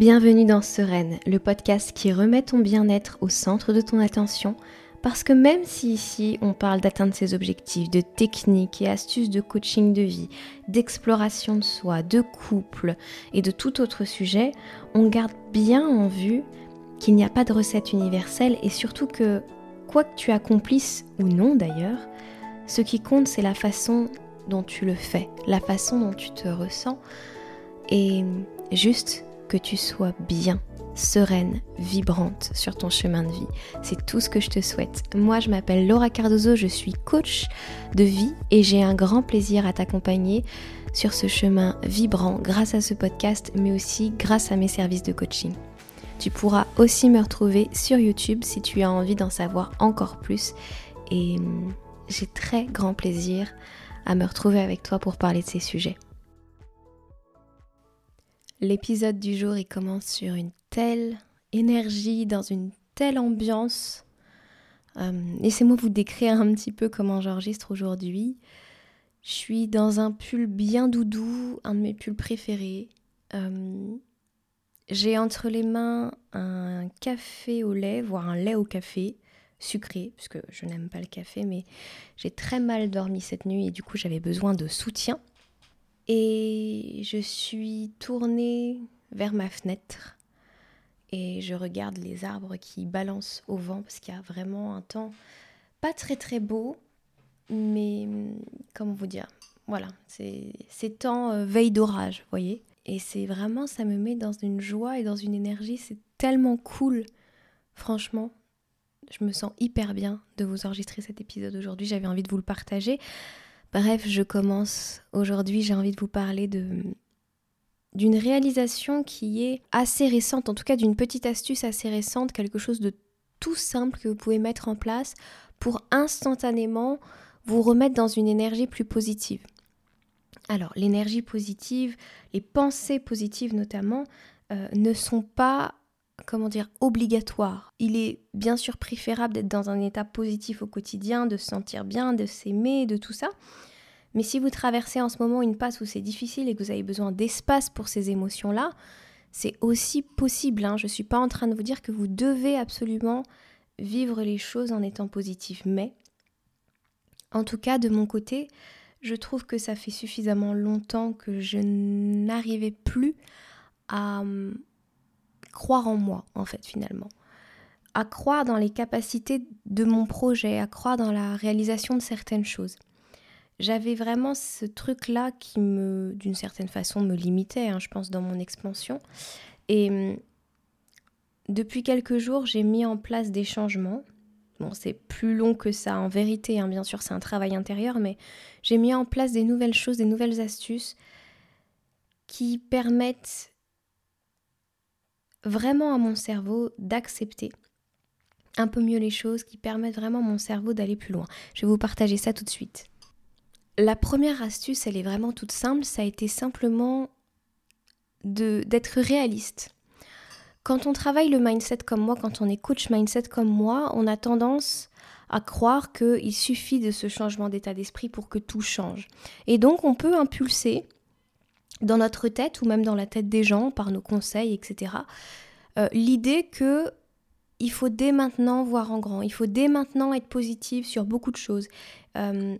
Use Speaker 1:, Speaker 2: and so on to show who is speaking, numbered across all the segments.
Speaker 1: Bienvenue dans Sereine, le podcast qui remet ton bien-être au centre de ton attention, parce que même si ici on parle d'atteindre ses objectifs, de techniques et astuces de coaching de vie, d'exploration de soi, de couple et de tout autre sujet, on garde bien en vue qu'il n'y a pas de recette universelle et surtout que, quoi que tu accomplisses ou non d'ailleurs, ce qui compte c'est la façon dont tu le fais, la façon dont tu te ressens. Et juste que tu sois bien, sereine, vibrante sur ton chemin de vie. C'est tout ce que je te souhaite. Moi, je m'appelle Laura Cardozo, je suis coach de vie et j'ai un grand plaisir à t'accompagner sur ce chemin vibrant grâce à ce podcast, mais aussi grâce à mes services de coaching. Tu pourras aussi me retrouver sur YouTube si tu as envie d'en savoir encore plus. Et hum, j'ai très grand plaisir à me retrouver avec toi pour parler de ces sujets. L'épisode du jour, il commence sur une telle énergie, dans une telle ambiance. Euh, laissez-moi vous décrire un petit peu comment j'enregistre aujourd'hui. Je suis dans un pull bien doudou, un de mes pulls préférés. Euh, j'ai entre les mains un café au lait, voire un lait au café, sucré, puisque je n'aime pas le café, mais j'ai très mal dormi cette nuit et du coup j'avais besoin de soutien. Et je suis tournée vers ma fenêtre et je regarde les arbres qui balancent au vent parce qu'il y a vraiment un temps pas très très beau, mais comment vous dire Voilà, c'est temps euh, veille d'orage, voyez. Et c'est vraiment, ça me met dans une joie et dans une énergie, c'est tellement cool, franchement. Je me sens hyper bien de vous enregistrer cet épisode aujourd'hui, j'avais envie de vous le partager Bref, je commence aujourd'hui, j'ai envie de vous parler d'une réalisation qui est assez récente, en tout cas d'une petite astuce assez récente, quelque chose de tout simple que vous pouvez mettre en place pour instantanément vous remettre dans une énergie plus positive. Alors, l'énergie positive, les pensées positives notamment, euh, ne sont pas comment dire, obligatoire. Il est bien sûr préférable d'être dans un état positif au quotidien, de se sentir bien, de s'aimer, de tout ça. Mais si vous traversez en ce moment une passe où c'est difficile et que vous avez besoin d'espace pour ces émotions-là, c'est aussi possible. Hein. Je ne suis pas en train de vous dire que vous devez absolument vivre les choses en étant positif. Mais, en tout cas, de mon côté, je trouve que ça fait suffisamment longtemps que je n'arrivais plus à hum, croire en moi, en fait, finalement. À croire dans les capacités de mon projet, à croire dans la réalisation de certaines choses. J'avais vraiment ce truc-là qui me, d'une certaine façon, me limitait, hein, je pense, dans mon expansion. Et hum, depuis quelques jours, j'ai mis en place des changements. Bon, c'est plus long que ça en vérité, hein, bien sûr, c'est un travail intérieur, mais j'ai mis en place des nouvelles choses, des nouvelles astuces qui permettent vraiment à mon cerveau d'accepter un peu mieux les choses, qui permettent vraiment à mon cerveau d'aller plus loin. Je vais vous partager ça tout de suite. La première astuce, elle est vraiment toute simple, ça a été simplement d'être réaliste. Quand on travaille le mindset comme moi, quand on est coach mindset comme moi, on a tendance à croire qu'il suffit de ce changement d'état d'esprit pour que tout change. Et donc on peut impulser dans notre tête ou même dans la tête des gens par nos conseils, etc. Euh, l'idée que il faut dès maintenant voir en grand, il faut dès maintenant être positif sur beaucoup de choses. Euh,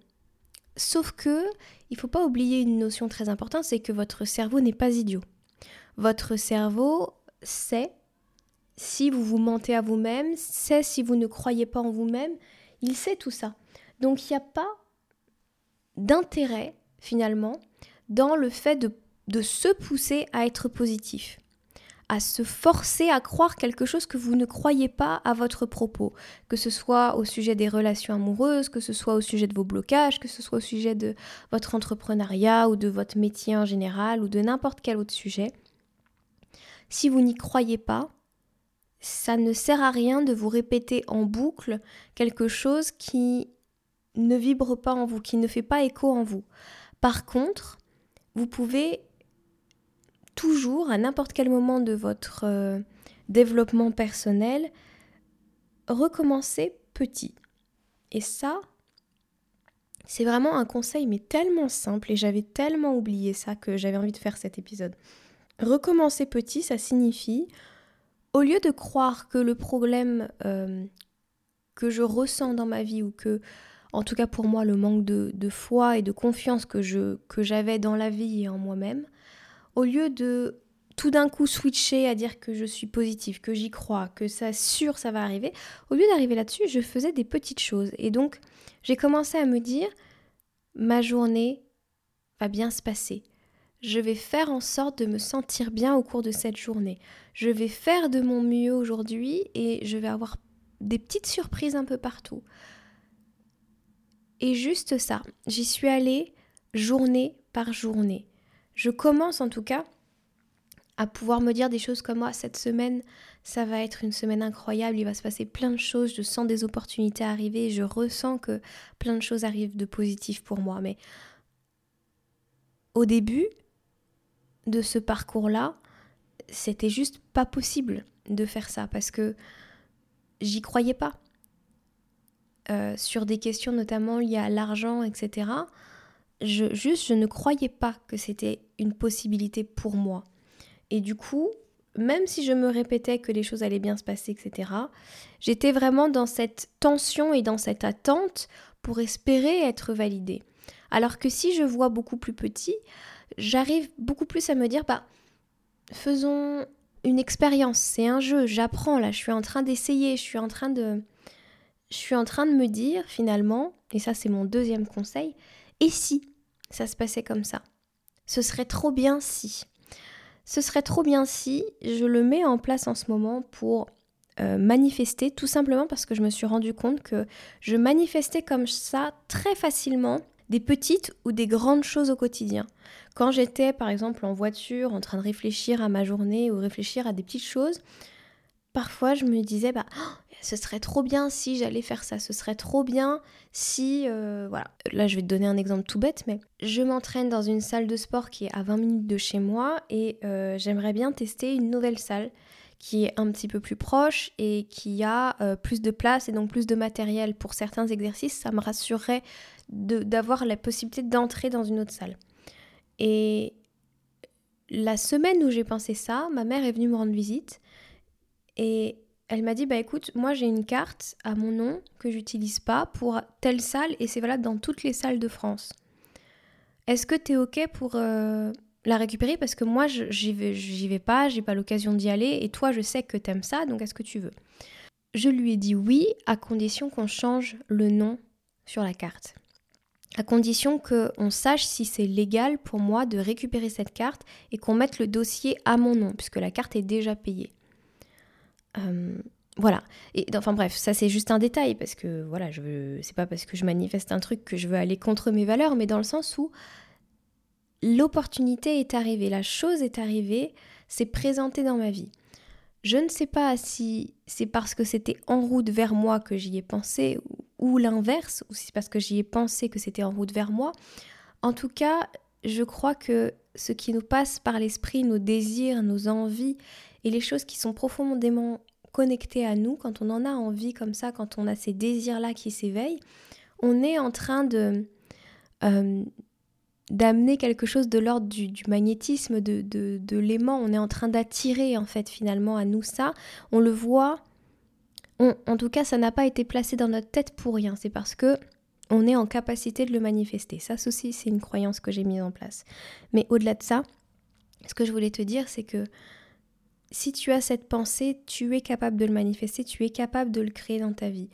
Speaker 1: sauf que il faut pas oublier une notion très importante, c'est que votre cerveau n'est pas idiot. Votre cerveau sait si vous vous mentez à vous-même, sait si vous ne croyez pas en vous-même, il sait tout ça. Donc il n'y a pas d'intérêt finalement dans le fait de de se pousser à être positif, à se forcer à croire quelque chose que vous ne croyez pas à votre propos, que ce soit au sujet des relations amoureuses, que ce soit au sujet de vos blocages, que ce soit au sujet de votre entrepreneuriat ou de votre métier en général ou de n'importe quel autre sujet. Si vous n'y croyez pas, ça ne sert à rien de vous répéter en boucle quelque chose qui ne vibre pas en vous, qui ne fait pas écho en vous. Par contre, vous pouvez toujours, à n'importe quel moment de votre euh, développement personnel, recommencer petit. Et ça, c'est vraiment un conseil, mais tellement simple, et j'avais tellement oublié ça que j'avais envie de faire cet épisode. recommencer petit, ça signifie, au lieu de croire que le problème euh, que je ressens dans ma vie ou que, en tout cas pour moi, le manque de, foi et de confiance que j'avais dans la vie et en moi-même, au lieu de tout d'un coup switcher à dire que je suis positive, que j'y crois, que ça sûr ça va arriver, au lieu d'arriver là-dessus, je faisais des petites choses. Et donc, j'ai commencé à me dire, ma journée va bien se passer. Je vais faire en sorte de me sentir bien au cours de cette journée. Je vais faire de mon mieux aujourd'hui et je vais avoir des petites surprises un peu partout. Et juste ça, j'y suis allée journée par journée. Je commence en tout cas à pouvoir me dire des choses comme moi, cette semaine, ça va être une semaine incroyable, il va se passer plein de choses, je sens des opportunités arriver, je ressens que plein de choses arrivent de positif pour moi. Mais au début de ce parcours-là, c'était juste pas possible de faire ça parce que j'y croyais pas. Euh, sur des questions notamment liées à l'argent, etc. Je, juste, je ne croyais pas que c'était une possibilité pour moi. Et du coup, même si je me répétais que les choses allaient bien se passer, etc., j'étais vraiment dans cette tension et dans cette attente pour espérer être validée. Alors que si je vois beaucoup plus petit, j'arrive beaucoup plus à me dire, bah, faisons une expérience, c'est un jeu, j'apprends là, je suis en train d'essayer, je suis en train de... Je suis en train de me dire finalement, et ça c'est mon deuxième conseil, et si ça se passait comme ça Ce serait trop bien si. Ce serait trop bien si je le mets en place en ce moment pour euh, manifester, tout simplement parce que je me suis rendu compte que je manifestais comme ça très facilement des petites ou des grandes choses au quotidien. Quand j'étais par exemple en voiture en train de réfléchir à ma journée ou réfléchir à des petites choses, parfois je me disais bah ce serait trop bien si j'allais faire ça, ce serait trop bien si euh, voilà. Là je vais te donner un exemple tout bête mais je m'entraîne dans une salle de sport qui est à 20 minutes de chez moi et euh, j'aimerais bien tester une nouvelle salle qui est un petit peu plus proche et qui a euh, plus de place et donc plus de matériel pour certains exercices, ça me rassurerait d'avoir la possibilité d'entrer dans une autre salle. Et la semaine où j'ai pensé ça, ma mère est venue me rendre visite et elle m'a dit bah écoute, moi j'ai une carte à mon nom que j'utilise pas pour telle salle et c'est valable dans toutes les salles de France. Est-ce que tu es OK pour euh, la récupérer? Parce que moi j'y vais j'y vais pas, j'ai pas l'occasion d'y aller et toi je sais que t'aimes ça donc est-ce que tu veux? Je lui ai dit oui à condition qu'on change le nom sur la carte. À condition qu'on sache si c'est légal pour moi de récupérer cette carte et qu'on mette le dossier à mon nom puisque la carte est déjà payée. Voilà. Et enfin bref, ça c'est juste un détail parce que voilà, je veux, c'est pas parce que je manifeste un truc que je veux aller contre mes valeurs, mais dans le sens où l'opportunité est arrivée, la chose est arrivée, c'est présenté dans ma vie. Je ne sais pas si c'est parce que c'était en route vers moi que j'y ai pensé ou l'inverse, ou si c'est parce que j'y ai pensé que c'était en route vers moi. En tout cas, je crois que ce qui nous passe par l'esprit, nos désirs, nos envies et les choses qui sont profondément connectées à nous, quand on en a envie comme ça, quand on a ces désirs-là qui s'éveillent, on est en train de euh, d'amener quelque chose de l'ordre du, magnétisme, de, l'aimant. On est en train d'attirer en fait finalement à nous ça. On le voit. en tout cas, ça n'a pas été placé dans notre tête pour rien. C'est parce que on est en capacité de le manifester. Ça aussi, c'est une croyance que j'ai mise en place. Mais au-delà de ça, ce que je voulais te dire, c'est que si tu as cette pensée, tu es capable de le manifester, tu es capable de le créer dans ta vie.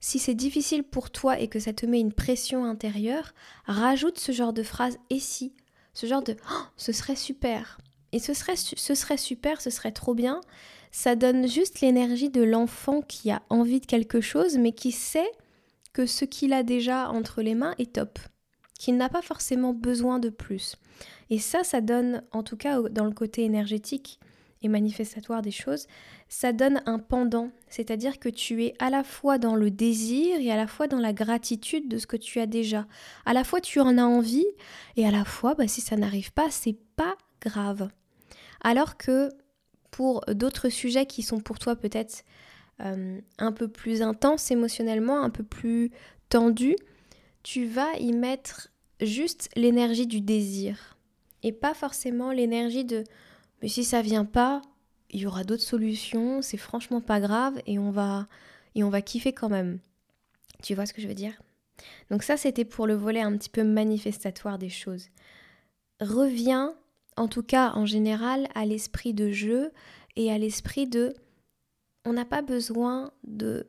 Speaker 1: Si c'est difficile pour toi et que ça te met une pression intérieure, rajoute ce genre de phrase et si, ce genre de oh, ce serait super. Et ce serait, ce serait super, ce serait trop bien. Ça donne juste l'énergie de l'enfant qui a envie de quelque chose, mais qui sait que ce qu'il a déjà entre les mains est top, qu'il n'a pas forcément besoin de plus. Et ça, ça donne, en tout cas dans le côté énergétique, manifestatoire des choses, ça donne un pendant, c'est-à-dire que tu es à la fois dans le désir et à la fois dans la gratitude de ce que tu as déjà. À la fois tu en as envie et à la fois bah, si ça n'arrive pas, c'est pas grave. Alors que pour d'autres sujets qui sont pour toi peut-être euh, un peu plus intenses émotionnellement, un peu plus tendus, tu vas y mettre juste l'énergie du désir et pas forcément l'énergie de Mais si ça vient pas, il y aura d'autres solutions, c'est franchement pas grave et on va et on va kiffer quand même. Tu vois ce que je veux dire? Donc ça c'était pour le volet un petit peu manifestatoire des choses. Reviens en tout cas en général à l'esprit de jeu et à l'esprit de on n'a pas besoin de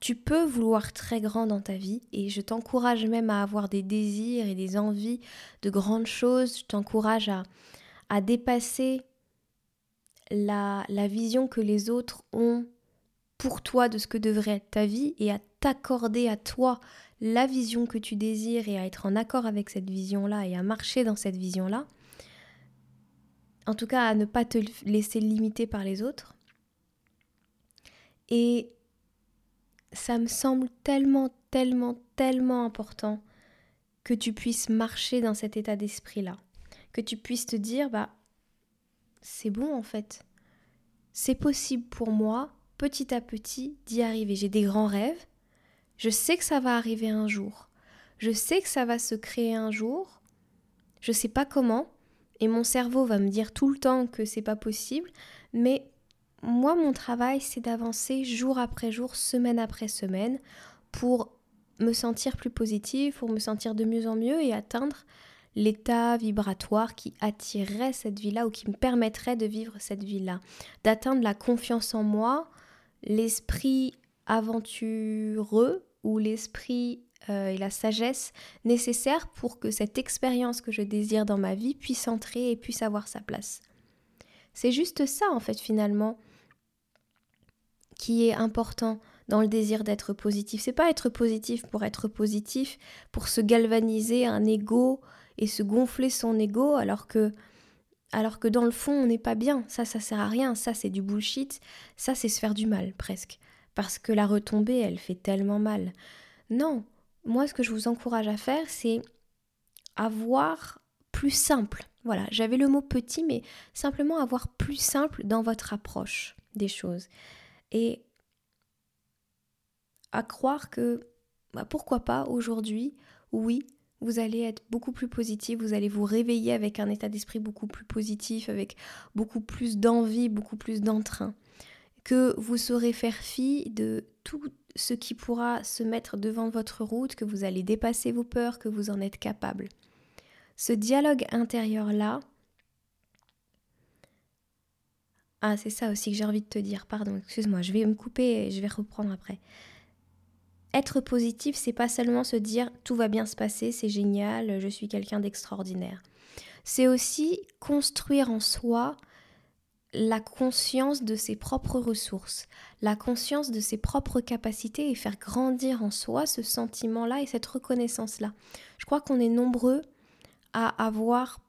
Speaker 1: tu peux vouloir très grand dans ta vie et je t'encourage même à avoir des désirs et des envies de grandes choses. Je t'encourage à, à dépasser la, la vision que les autres ont pour toi de ce que devrait être ta vie et à t'accorder à toi la vision que tu désires et à être en accord avec cette vision-là et à marcher dans cette vision-là. En tout cas, à ne pas te laisser limiter par les autres. Et ça me semble tellement, tellement, tellement important que tu puisses marcher dans cet état d'esprit-là. Que tu puisses te dire, bah, c'est bon en fait. C'est possible pour moi, petit à petit, d'y arriver. J'ai des grands rêves. Je sais que ça va arriver un jour. Je sais que ça va se créer un jour. Je sais pas comment. Et mon cerveau va me dire tout le temps que c'est pas possible. Mais moi, mon travail, c'est d'avancer jour après jour, semaine après semaine, pour me sentir plus positive, pour me sentir de mieux en mieux et atteindre l'état vibratoire qui attirerait cette vie-là ou qui me permettrait de vivre cette vie-là, d'atteindre la confiance en moi, l'esprit aventureux ou l'esprit euh, et la sagesse nécessaires pour que cette expérience que je désire dans ma vie puisse entrer et puisse avoir sa place. C'est juste ça en fait finalement qui est important dans le désir d'être positif. C'est pas être positif pour être positif, pour se galvaniser un ego et se gonfler son ego alors que alors que dans le fond on n'est pas bien. Ça ça sert à rien, ça c'est du bullshit, ça c'est se faire du mal presque parce que la retombée elle fait tellement mal. Non, moi ce que je vous encourage à faire c'est avoir plus simple. Voilà, j'avais le mot petit mais simplement avoir plus simple dans votre approche des choses et à croire que bah, pourquoi pas aujourd'hui, oui, vous allez être beaucoup plus positif, vous allez vous réveiller avec un état d'esprit beaucoup plus positif, avec beaucoup plus d'envie, beaucoup plus d'entrain, que vous saurez faire fi de tout ce qui pourra se mettre devant votre route, que vous allez dépasser vos peurs, que vous en êtes capable. Ce dialogue intérieur-là, Ah, c'est ça aussi que j'ai envie de te dire. Pardon, excuse-moi, je vais me couper et je vais reprendre après. Être positif, c'est pas seulement se dire tout va bien se passer, c'est génial, je suis quelqu'un d'extraordinaire. C'est aussi construire en soi la conscience de ses propres ressources, la conscience de ses propres capacités et faire grandir en soi ce sentiment-là et cette reconnaissance-là. Je crois qu'on est nombreux à avoir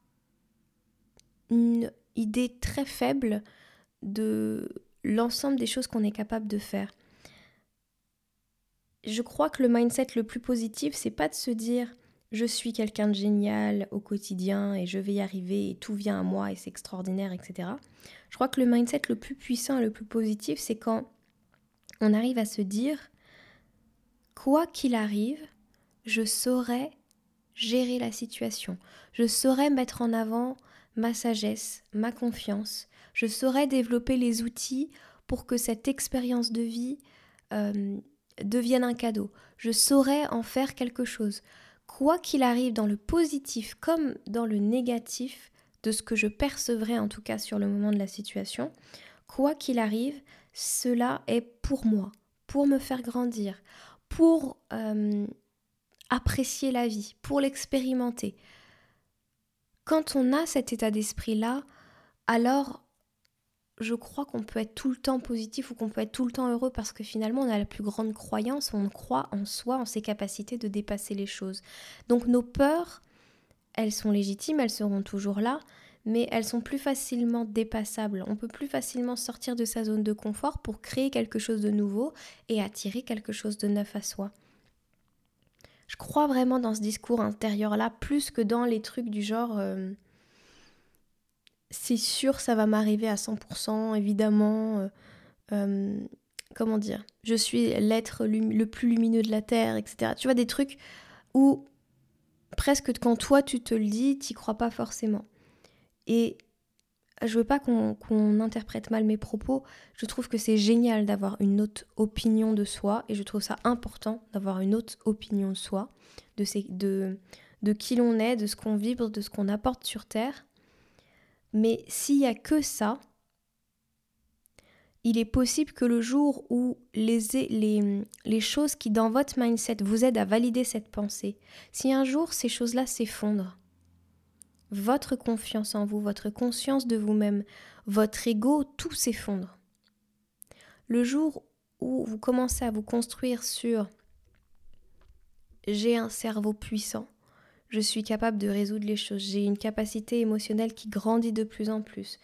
Speaker 1: une idée très faible de l'ensemble des choses qu'on est capable de faire. Je crois que le mindset le plus positif, c'est pas de se dire je suis quelqu'un de génial au quotidien et je vais y arriver et tout vient à moi et c'est extraordinaire, etc. Je crois que le mindset le plus puissant et le plus positif, c'est quand on arrive à se dire quoi qu'il arrive, je saurai gérer la situation, je saurai mettre en avant ma sagesse, ma confiance, je saurais développer les outils pour que cette expérience de vie euh, devienne un cadeau. Je saurais en faire quelque chose. Quoi qu'il arrive dans le positif comme dans le négatif de ce que je percevrai en tout cas sur le moment de la situation, quoi qu'il arrive, cela est pour moi, pour me faire grandir, pour euh, apprécier la vie, pour l'expérimenter. Quand on a cet état d'esprit-là, alors je crois qu'on peut être tout le temps positif ou qu'on peut être tout le temps heureux parce que finalement on a la plus grande croyance, on croit en soi, en ses capacités de dépasser les choses. Donc nos peurs, elles sont légitimes, elles seront toujours là, mais elles sont plus facilement dépassables. On peut plus facilement sortir de sa zone de confort pour créer quelque chose de nouveau et attirer quelque chose de neuf à soi. Je crois vraiment dans ce discours intérieur-là plus que dans les trucs du genre... Euh, c'est sûr, ça va m'arriver à 100%, évidemment. Euh, euh, comment dire Je suis l'être le plus lumineux de la Terre, etc. Tu vois, des trucs où presque quand toi tu te le dis, tu crois pas forcément. Et je veux pas qu'on interprète mal mes propos. Je trouve que c'est génial d'avoir une autre opinion de soi et je trouve ça important d'avoir une autre opinion de soi, de, de, de qui l'on est, de ce qu'on vibre, de ce qu'on apporte sur Terre. Mais s'il y a que ça, il est possible que le jour où les, les, les, choses qui dans votre mindset vous aident à valider cette pensée, si un jour ces choses-là s'effondrent, votre confiance en vous, votre conscience de vous-même, votre ego, tout s'effondre. Le jour où vous commencez à vous construire sur j'ai un cerveau puissant, je suis capable de résoudre les choses, j'ai une capacité émotionnelle qui grandit de plus en plus.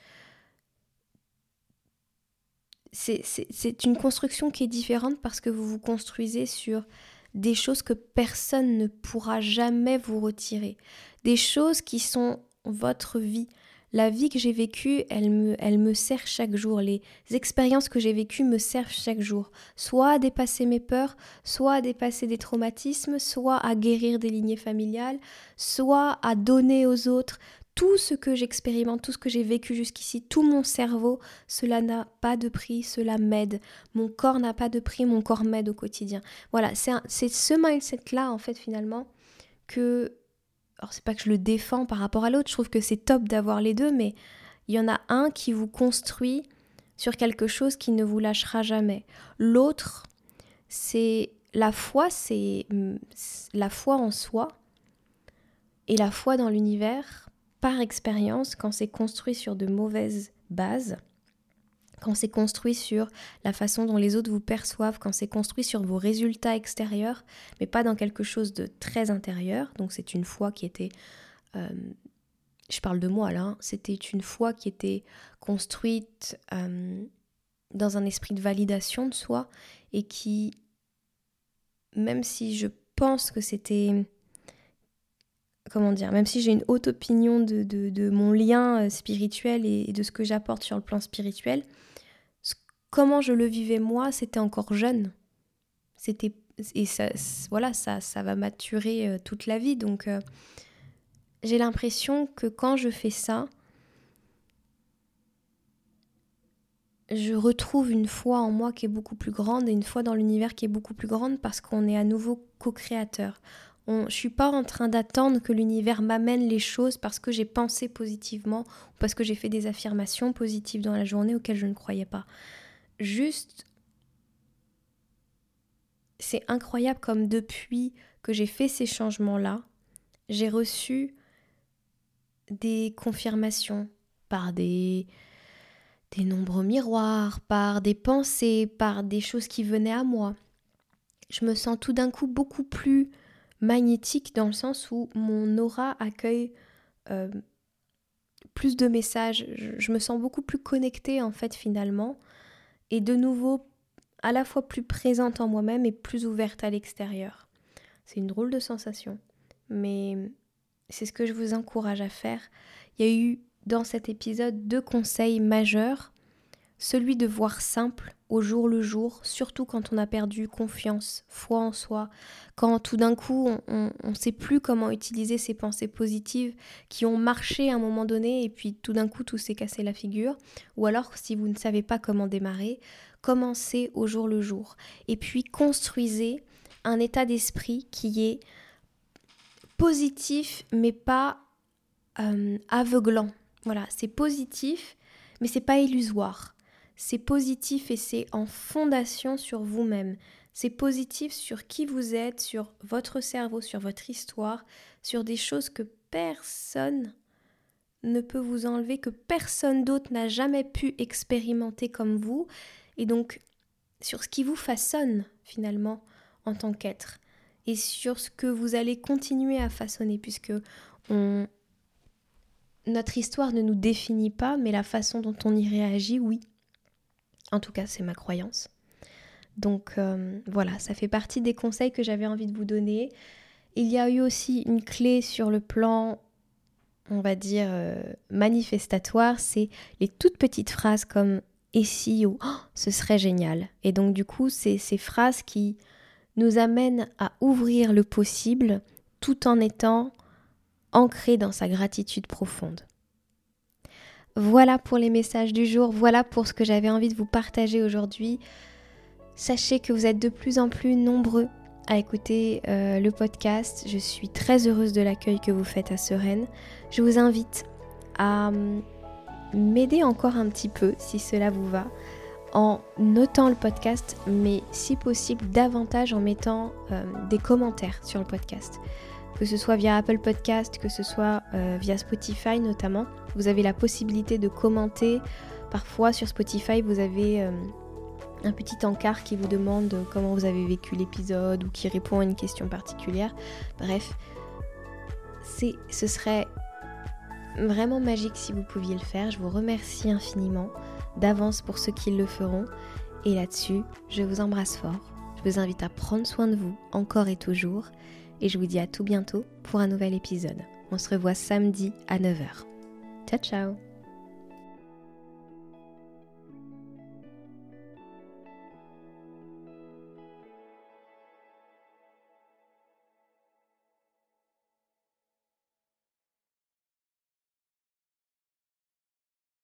Speaker 1: C'est une construction qui est différente parce que vous vous construisez sur des choses que personne ne pourra jamais vous retirer, des choses qui sont votre vie. La vie que j'ai vécue, elle me, elle me sert chaque jour. Les expériences que j'ai vécues me servent chaque jour. Soit à dépasser mes peurs, soit à dépasser des traumatismes, soit à guérir des lignées familiales, soit à donner aux autres. Tout ce que j'expérimente, tout ce que j'ai vécu jusqu'ici, tout mon cerveau, cela n'a pas de prix, cela m'aide. Mon corps n'a pas de prix, mon corps m'aide au quotidien. Voilà, c'est ce mindset-là, en fait, finalement, que alors c'est pas que je le défends par rapport à l'autre, je trouve que c'est top d'avoir les deux, mais il y en a un qui vous construit sur quelque chose qui ne vous lâchera jamais. L'autre, c'est la foi, c'est la foi en soi et la foi dans l'univers par expérience quand c'est construit sur de mauvaises bases quand c'est construit sur la façon dont les autres vous perçoivent, quand c'est construit sur vos résultats extérieurs, mais pas dans quelque chose de très intérieur. Donc c'est une foi qui était... Euh, je parle de moi là, hein, c'était une foi qui était construite euh, dans un esprit de validation de soi et qui, même si je pense que c'était comment dire, même si j'ai une haute opinion de, de, mon lien euh, spirituel et, de ce que j'apporte sur le plan spirituel, comment je le vivais moi, c'était encore jeune. C'était et ça, voilà, ça, ça va maturer euh, toute la vie. Donc, euh, j'ai l'impression que quand je fais ça, je retrouve une foi en moi qui est beaucoup plus grande et une foi dans l'univers qui est beaucoup plus grande parce qu'on est à nouveau co-créateur. Je ne suis pas en train d'attendre que l'univers m'amène les choses parce que j'ai pensé positivement ou parce que j'ai fait des affirmations positives dans la journée auxquelles je ne croyais pas juste, c'est incroyable comme depuis que j'ai fait ces changements-là, j'ai reçu des confirmations par des, des nombreux miroirs, par des pensées, par des choses qui venaient à moi. Je me sens tout d'un coup beaucoup plus magnétique dans le sens où mon aura accueille euh, plus de messages. je, me sens beaucoup plus connectée en fait finalement et de nouveau à la fois plus présente en moi-même et plus ouverte à l'extérieur. C'est une drôle de sensation, mais c'est ce que je vous encourage à faire. Il y a eu dans cet épisode deux conseils majeurs. Celui de voir simple au jour le jour, surtout quand on a perdu confiance, foi en soi, quand tout d'un coup on ne sait plus comment utiliser ces pensées positives qui ont marché à un moment donné et puis tout d'un coup tout s'est cassé la figure, ou alors si vous ne savez pas comment démarrer, commencez au jour le jour. Et puis construisez un état d'esprit qui est positif mais pas euh, aveuglant. Voilà, c'est positif mais c'est pas illusoire c'est positif et c'est en fondation sur vous-même. C'est positif sur qui vous êtes, sur votre cerveau, sur votre histoire, sur des choses que personne ne peut vous enlever, que personne d'autre n'a jamais pu expérimenter comme vous, et donc sur ce qui vous façonne finalement en tant qu'être, et sur ce que vous allez continuer à façonner, puisque on... notre histoire ne nous définit pas, mais la façon dont on y réagit, oui. En tout cas, c'est ma croyance. Donc euh, voilà, ça fait partie des conseils que j'avais envie de vous donner. Il y a eu aussi une clé sur le plan, on va dire, euh, manifestatoire, c'est les toutes petites phrases comme et si ou oh, ce serait génial. Et donc du coup, c'est ces phrases qui nous amènent à ouvrir le possible tout en étant ancré dans sa gratitude profonde. Voilà pour les messages du jour, voilà pour ce que j'avais envie de vous partager aujourd'hui. Sachez que vous êtes de plus en plus nombreux à écouter euh, le podcast. Je suis très heureuse de l'accueil que vous faites à Sereine. Je vous invite à hum, m'aider encore un petit peu, si cela vous va, en notant le podcast, mais si possible davantage en mettant euh, des commentaires sur le podcast. Que ce soit via Apple Podcast, que ce soit euh, via Spotify notamment, vous avez la possibilité de commenter. Parfois sur Spotify, vous avez euh, un petit encart qui vous demande comment vous avez vécu l'épisode ou qui répond à une question particulière. Bref, ce serait vraiment magique si vous pouviez le faire. Je vous remercie infiniment d'avance pour ceux qui le feront. Et là-dessus, je vous embrasse fort. Je vous invite à prendre soin de vous encore et toujours. Et je vous dis à tout bientôt pour un nouvel épisode. On se revoit samedi à 9h. Ciao ciao